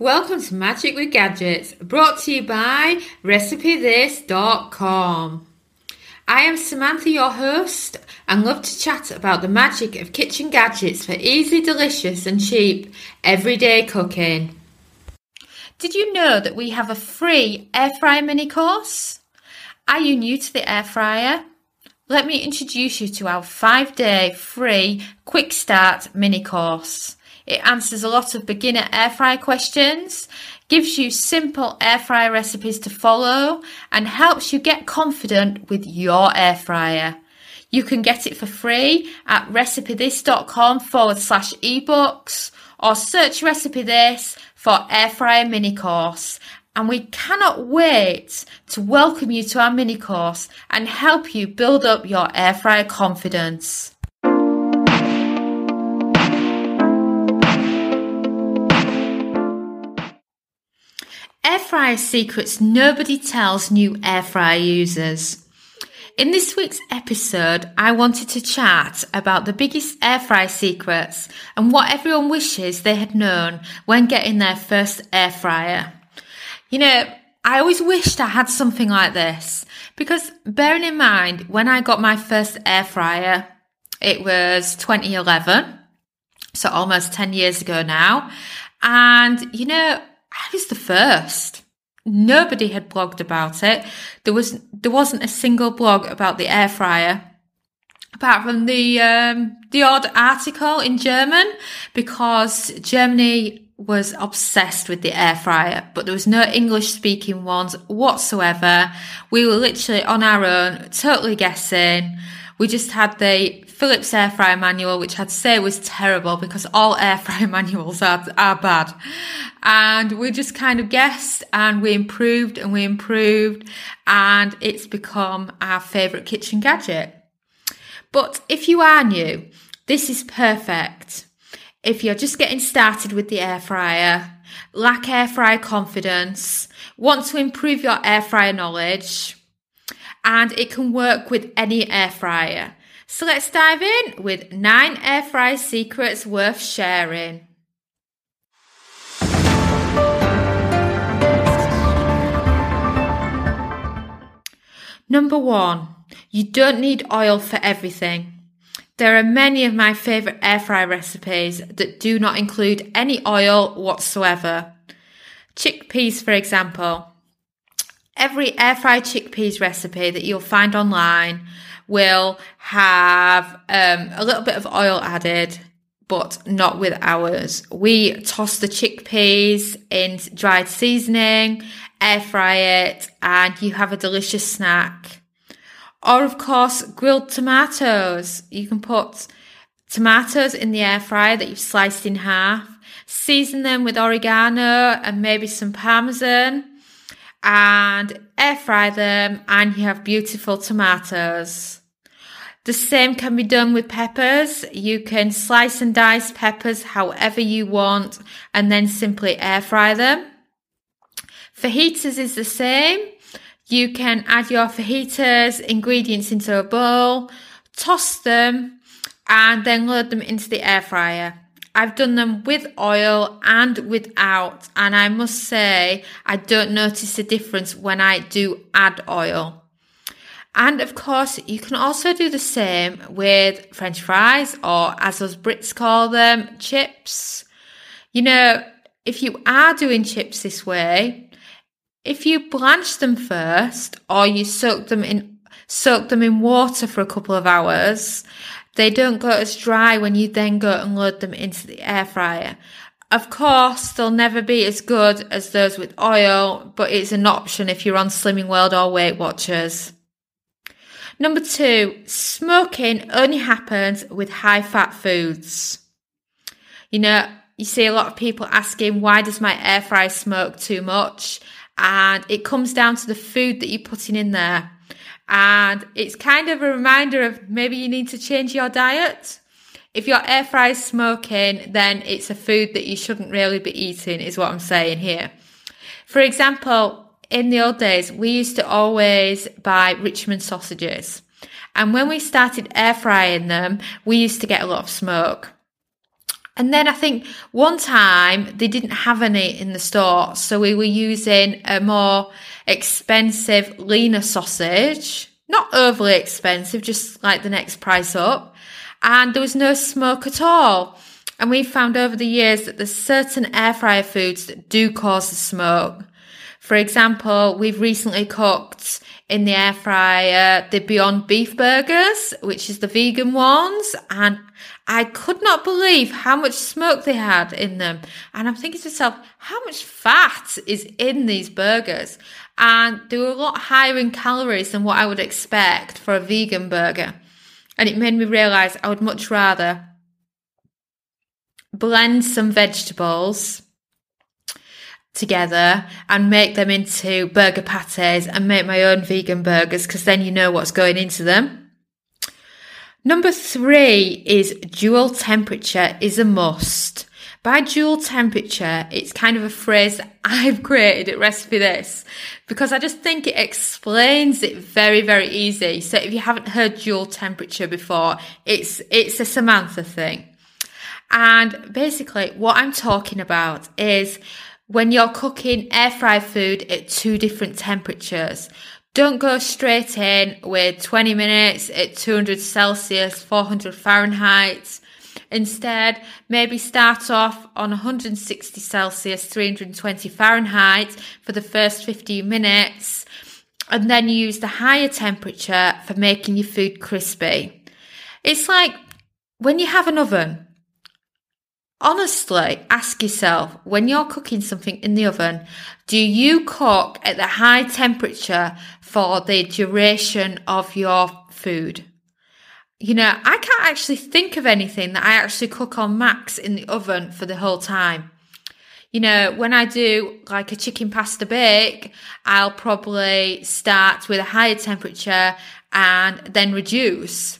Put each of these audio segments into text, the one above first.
Welcome to Magic with Gadgets, brought to you by RecipeThis.com. I am Samantha, your host, and love to chat about the magic of kitchen gadgets for easy, delicious, and cheap everyday cooking. Did you know that we have a free air fryer mini course? Are you new to the air fryer? Let me introduce you to our five day free quick start mini course. It answers a lot of beginner air fryer questions, gives you simple air fryer recipes to follow, and helps you get confident with your air fryer. You can get it for free at recipethis.com forward slash ebooks or search recipe this for air fryer mini course. And we cannot wait to welcome you to our mini course and help you build up your air fryer confidence. Air fryer secrets nobody tells new air fryer users. In this week's episode, I wanted to chat about the biggest air fryer secrets and what everyone wishes they had known when getting their first air fryer. You know, I always wished I had something like this because bearing in mind when I got my first air fryer, it was 2011, so almost 10 years ago now. And you know, I was the first. Nobody had blogged about it. There was there wasn't a single blog about the air fryer, apart from the um, the odd article in German, because Germany was obsessed with the air fryer, but there was no English speaking ones whatsoever. We were literally on our own, totally guessing. We just had the Philips air fryer manual, which I'd say was terrible because all air fryer manuals are, are bad. And we just kind of guessed and we improved and we improved and it's become our favorite kitchen gadget. But if you are new, this is perfect. If you're just getting started with the air fryer, lack air fryer confidence, want to improve your air fryer knowledge, and it can work with any air fryer. So let's dive in with nine air fry secrets worth sharing. Number one, you don't need oil for everything. There are many of my favourite air fry recipes that do not include any oil whatsoever. Chickpeas, for example. Every air fry chickpeas recipe that you'll find online will have um, a little bit of oil added, but not with ours. We toss the chickpeas in dried seasoning, air fry it, and you have a delicious snack. Or, of course, grilled tomatoes. You can put tomatoes in the air fryer that you've sliced in half, season them with oregano and maybe some parmesan, and air fry them, and you have beautiful tomatoes. The same can be done with peppers. You can slice and dice peppers however you want and then simply air fry them. Fajitas is the same. You can add your fajitas ingredients into a bowl, toss them, and then load them into the air fryer. I've done them with oil and without, and I must say I don't notice a difference when I do add oil. And of course, you can also do the same with French fries or as us Brits call them, chips. You know, if you are doing chips this way, if you blanch them first or you soak them in soak them in water for a couple of hours, they don't go as dry when you then go and load them into the air fryer. Of course, they'll never be as good as those with oil, but it's an option if you're on Slimming World or Weight Watchers. Number two, smoking only happens with high fat foods. You know, you see a lot of people asking, why does my air fryer smoke too much? And it comes down to the food that you're putting in there. And it's kind of a reminder of maybe you need to change your diet. If your air fryer is smoking, then it's a food that you shouldn't really be eating, is what I'm saying here. For example, in the old days, we used to always buy Richmond sausages. And when we started air frying them, we used to get a lot of smoke. And then I think one time they didn't have any in the store, so we were using a more expensive, leaner sausage. Not overly expensive, just like the next price up. And there was no smoke at all. And we found over the years that there's certain air fryer foods that do cause the smoke. For example, we've recently cooked in the air fryer the Beyond Beef burgers, which is the vegan ones, and I could not believe how much smoke they had in them. And I'm thinking to myself, how much fat is in these burgers? And they were a lot higher in calories than what I would expect for a vegan burger. And it made me realize I would much rather blend some vegetables together and make them into burger patties and make my own vegan burgers because then you know what's going into them. Number three is dual temperature is a must. By dual temperature, it's kind of a phrase that I've created at Recipe This because I just think it explains it very, very easy. So if you haven't heard dual temperature before, it's, it's a Samantha thing. And basically what I'm talking about is when you're cooking air fry food at two different temperatures. Don't go straight in with 20 minutes at 200 Celsius, 400 Fahrenheit. Instead, maybe start off on 160 Celsius, 320 Fahrenheit for the first 15 minutes, and then use the higher temperature for making your food crispy. It's like when you have an oven, Honestly, ask yourself when you're cooking something in the oven, do you cook at the high temperature for the duration of your food? You know, I can't actually think of anything that I actually cook on max in the oven for the whole time. You know, when I do like a chicken pasta bake, I'll probably start with a higher temperature and then reduce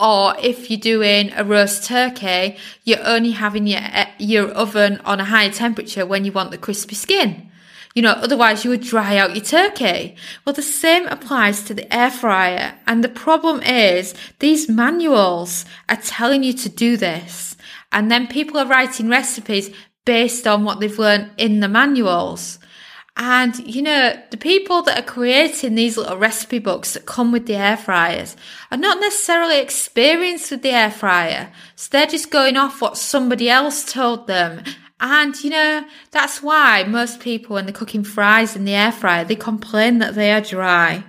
or if you're doing a roast turkey, you're only having your, eh, your oven on a higher temperature when you want the crispy skin. You know, otherwise you would dry out your turkey. Well, the same applies to the air fryer. And the problem is these manuals are telling you to do this. And then people are writing recipes based on what they've learned in the manuals. And, you know, the people that are creating these little recipe books that come with the air fryers are not necessarily experienced with the air fryer. So they're just going off what somebody else told them. And, you know, that's why most people, when they're cooking fries in the air fryer, they complain that they are dry.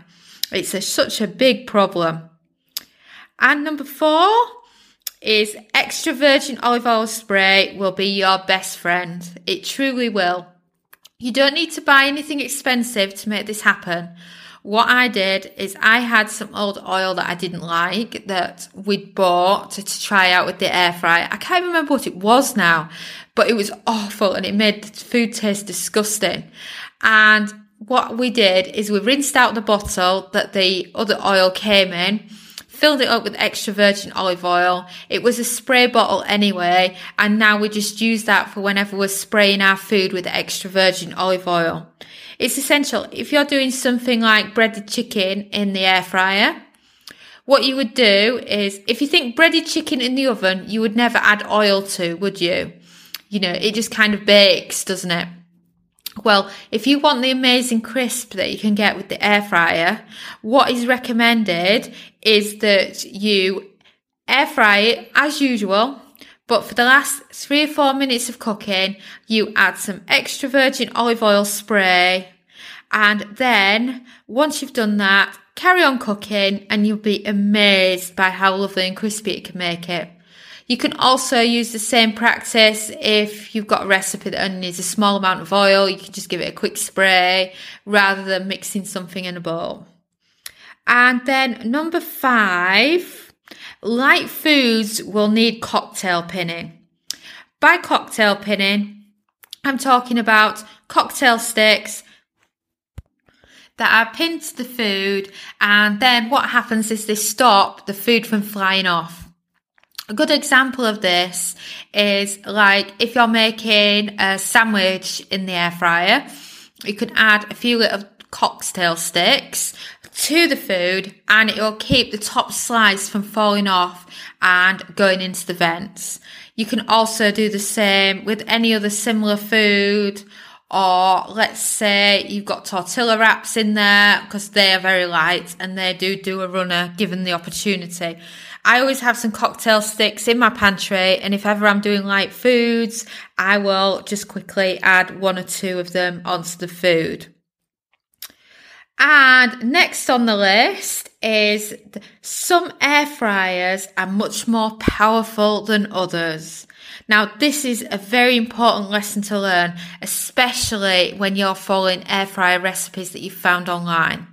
It's a, such a big problem. And number four is extra virgin olive oil spray will be your best friend. It truly will. You don't need to buy anything expensive to make this happen. What I did is I had some old oil that I didn't like that we'd bought to, to try out with the air fryer. I can't remember what it was now, but it was awful and it made the food taste disgusting. And what we did is we rinsed out the bottle that the other oil came in filled it up with extra virgin olive oil. It was a spray bottle anyway, and now we just use that for whenever we're spraying our food with extra virgin olive oil. It's essential. If you're doing something like breaded chicken in the air fryer, what you would do is if you think breaded chicken in the oven, you would never add oil to, would you? You know, it just kind of bakes, doesn't it? Well, if you want the amazing crisp that you can get with the air fryer, what is recommended is that you air fry it as usual, but for the last three or four minutes of cooking, you add some extra virgin olive oil spray. And then once you've done that, carry on cooking and you'll be amazed by how lovely and crispy it can make it. You can also use the same practice if you've got a recipe that only needs a small amount of oil. You can just give it a quick spray rather than mixing something in a bowl. And then number five, light foods will need cocktail pinning. By cocktail pinning, I'm talking about cocktail sticks that are pinned to the food, and then what happens is they stop the food from flying off. A good example of this is like if you're making a sandwich in the air fryer, you can add a few little cocktail sticks to the food and it will keep the top slice from falling off and going into the vents. You can also do the same with any other similar food or let's say you've got tortilla wraps in there because they are very light and they do do a runner given the opportunity. I always have some cocktail sticks in my pantry and if ever I'm doing light foods, I will just quickly add one or two of them onto the food. And next on the list is some air fryers are much more powerful than others. Now, this is a very important lesson to learn, especially when you're following air fryer recipes that you found online.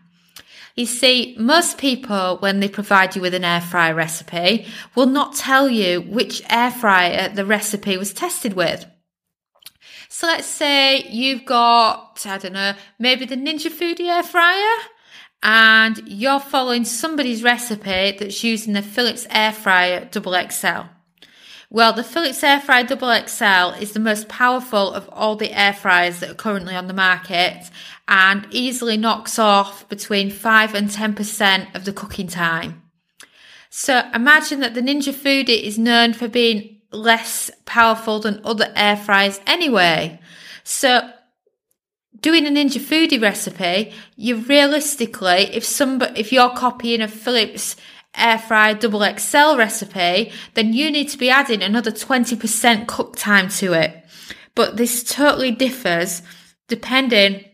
You see, most people, when they provide you with an air fryer recipe, will not tell you which air fryer the recipe was tested with. So let's say you've got, I don't know, maybe the Ninja Foodi air fryer and you're following somebody's recipe that's using the Philips air fryer double XL. Well, the Philips Air Fryer Double XL is the most powerful of all the air fryers that are currently on the market and easily knocks off between 5 and 10% of the cooking time. So imagine that the Ninja Foodi is known for being less powerful than other air fryers anyway. So doing a Ninja Foodi recipe, you realistically, if somebody, if you're copying a Philips air fryer double XL recipe, then you need to be adding another 20% cook time to it. But this totally differs depending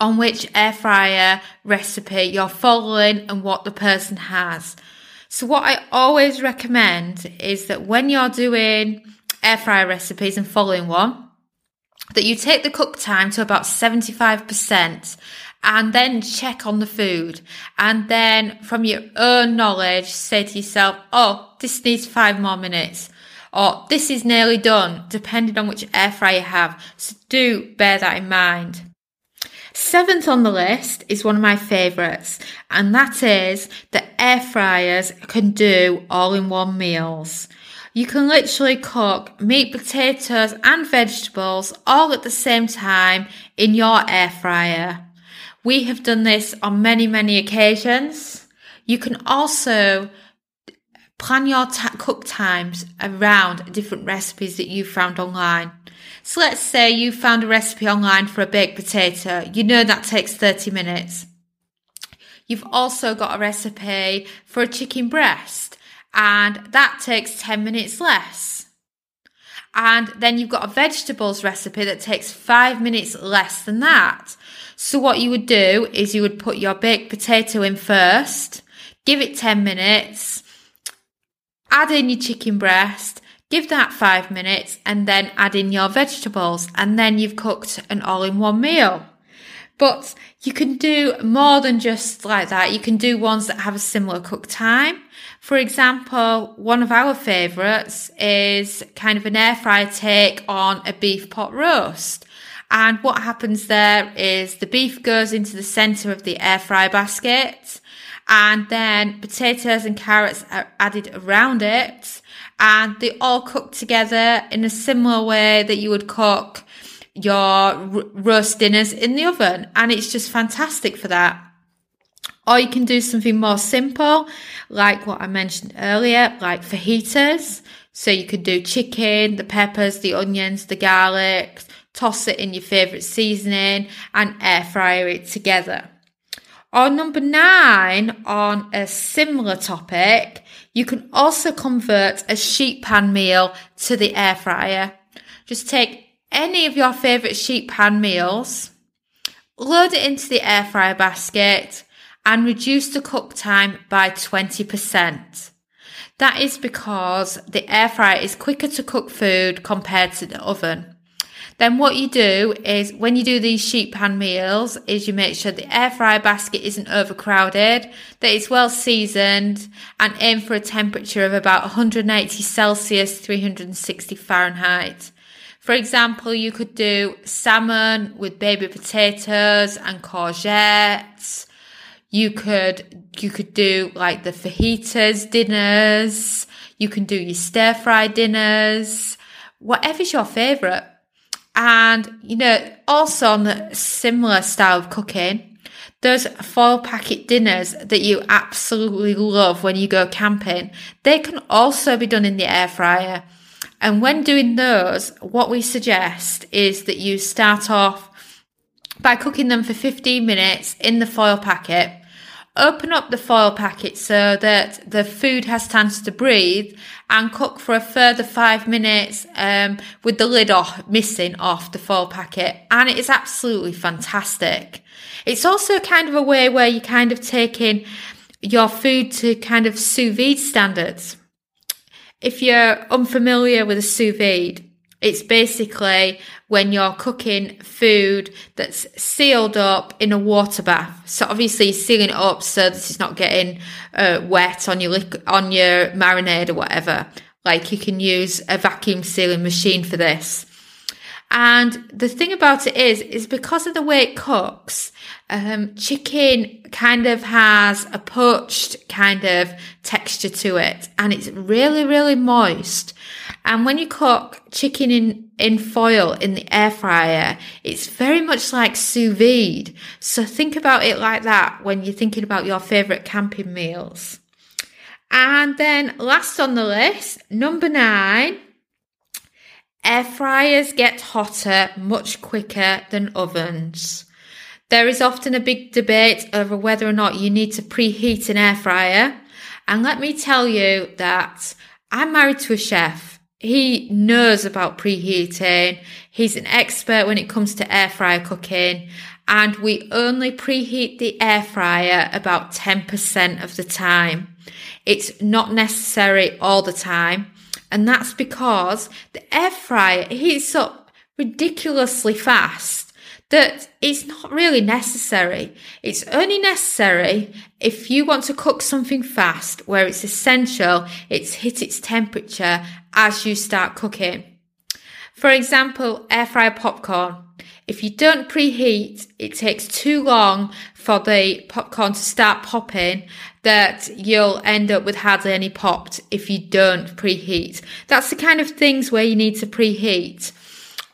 on which air fryer recipe you're following and what the person has. So what I always recommend is that when you're doing air fryer recipes and following one, that you take the cook time to about 75% and then check on the food. And then from your own knowledge, say to yourself, oh, this needs five more minutes. Or this is nearly done, depending on which air fryer you have. So do bear that in mind. Seventh on the list is one of my favourites, and that is that air fryers can do all in one meals. You can literally cook meat, potatoes, and vegetables all at the same time in your air fryer. We have done this on many, many occasions. You can also plan your ta- cook times around different recipes that you found online. So let's say you found a recipe online for a baked potato. You know that takes 30 minutes. You've also got a recipe for a chicken breast and that takes 10 minutes less. And then you've got a vegetables recipe that takes five minutes less than that. So what you would do is you would put your baked potato in first, give it 10 minutes, add in your chicken breast, give that five minutes, and then add in your vegetables. And then you've cooked an all in one meal. But you can do more than just like that. You can do ones that have a similar cook time. For example, one of our favourites is kind of an air fryer take on a beef pot roast. And what happens there is the beef goes into the center of the air fry basket and then potatoes and carrots are added around it and they all cook together in a similar way that you would cook your r- roast dinners in the oven. And it's just fantastic for that. Or you can do something more simple, like what I mentioned earlier, like fajitas. So you could do chicken, the peppers, the onions, the garlic, toss it in your favourite seasoning and air fryer it together. Or number nine, on a similar topic, you can also convert a sheet pan meal to the air fryer. Just take any of your favourite sheet pan meals, load it into the air fryer basket, and reduce the cook time by 20%. That is because the air fryer is quicker to cook food compared to the oven. Then what you do is when you do these sheet pan meals is you make sure the air fryer basket isn't overcrowded, that it's well seasoned and aim for a temperature of about 180 Celsius, 360 Fahrenheit. For example, you could do salmon with baby potatoes and courgettes. You could, you could do like the fajitas dinners. You can do your stir fry dinners. Whatever's your favorite. And, you know, also on the similar style of cooking, those foil packet dinners that you absolutely love when you go camping, they can also be done in the air fryer. And when doing those, what we suggest is that you start off by cooking them for 15 minutes in the foil packet. Open up the foil packet so that the food has time to breathe and cook for a further five minutes um, with the lid off, missing off the foil packet. And it is absolutely fantastic. It's also kind of a way where you kind of taking your food to kind of sous vide standards. If you're unfamiliar with a sous vide, it's basically when you're cooking food that's sealed up in a water bath. So obviously you're sealing it up so that it's not getting uh, wet on your on your marinade or whatever. Like you can use a vacuum sealing machine for this. And the thing about it is, is because of the way it cooks, um, chicken kind of has a poached kind of texture to it and it's really, really moist. And when you cook chicken in, in foil in the air fryer, it's very much like sous vide. So think about it like that when you're thinking about your favorite camping meals. And then last on the list, number nine, Air fryers get hotter much quicker than ovens. There is often a big debate over whether or not you need to preheat an air fryer. And let me tell you that I'm married to a chef. He knows about preheating. He's an expert when it comes to air fryer cooking. And we only preheat the air fryer about 10% of the time. It's not necessary all the time. And that's because the air fryer heats up ridiculously fast that it's not really necessary. It's only necessary if you want to cook something fast where it's essential it's hit its temperature as you start cooking. For example, air fryer popcorn. If you don't preheat, it takes too long for the popcorn to start popping that you'll end up with hardly any popped if you don't preheat. That's the kind of things where you need to preheat.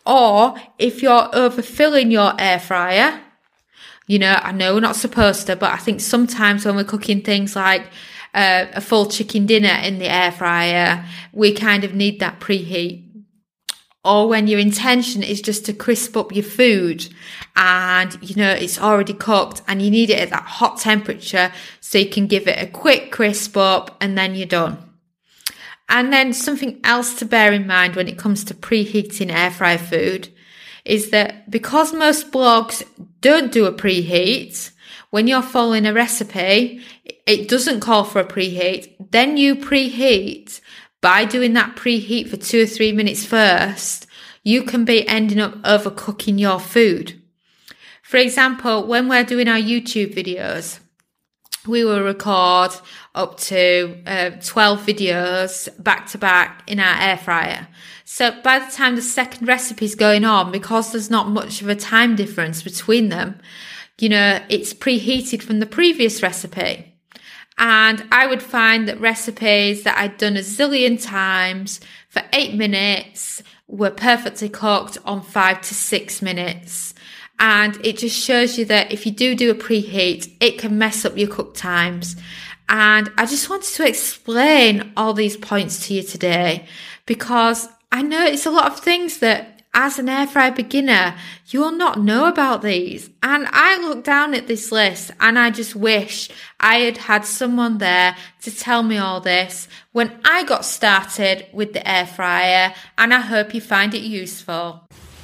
Or if you're overfilling your air fryer, you know, I know we're not supposed to, but I think sometimes when we're cooking things like uh, a full chicken dinner in the air fryer, we kind of need that preheat or when your intention is just to crisp up your food and you know it's already cooked and you need it at that hot temperature so you can give it a quick crisp up and then you're done. And then something else to bear in mind when it comes to preheating air fryer food is that because most blogs don't do a preheat, when you're following a recipe, it doesn't call for a preheat. Then you preheat by doing that preheat for two or three minutes first, you can be ending up overcooking your food. For example, when we're doing our YouTube videos, we will record up to uh, 12 videos back to back in our air fryer. So by the time the second recipe is going on, because there's not much of a time difference between them, you know, it's preheated from the previous recipe. And I would find that recipes that I'd done a zillion times for eight minutes were perfectly cooked on five to six minutes. And it just shows you that if you do do a preheat, it can mess up your cook times. And I just wanted to explain all these points to you today because I know it's a lot of things that as an air fry beginner, you will not know about these. And I look down at this list and I just wish I had had someone there to tell me all this when I got started with the air fryer. And I hope you find it useful.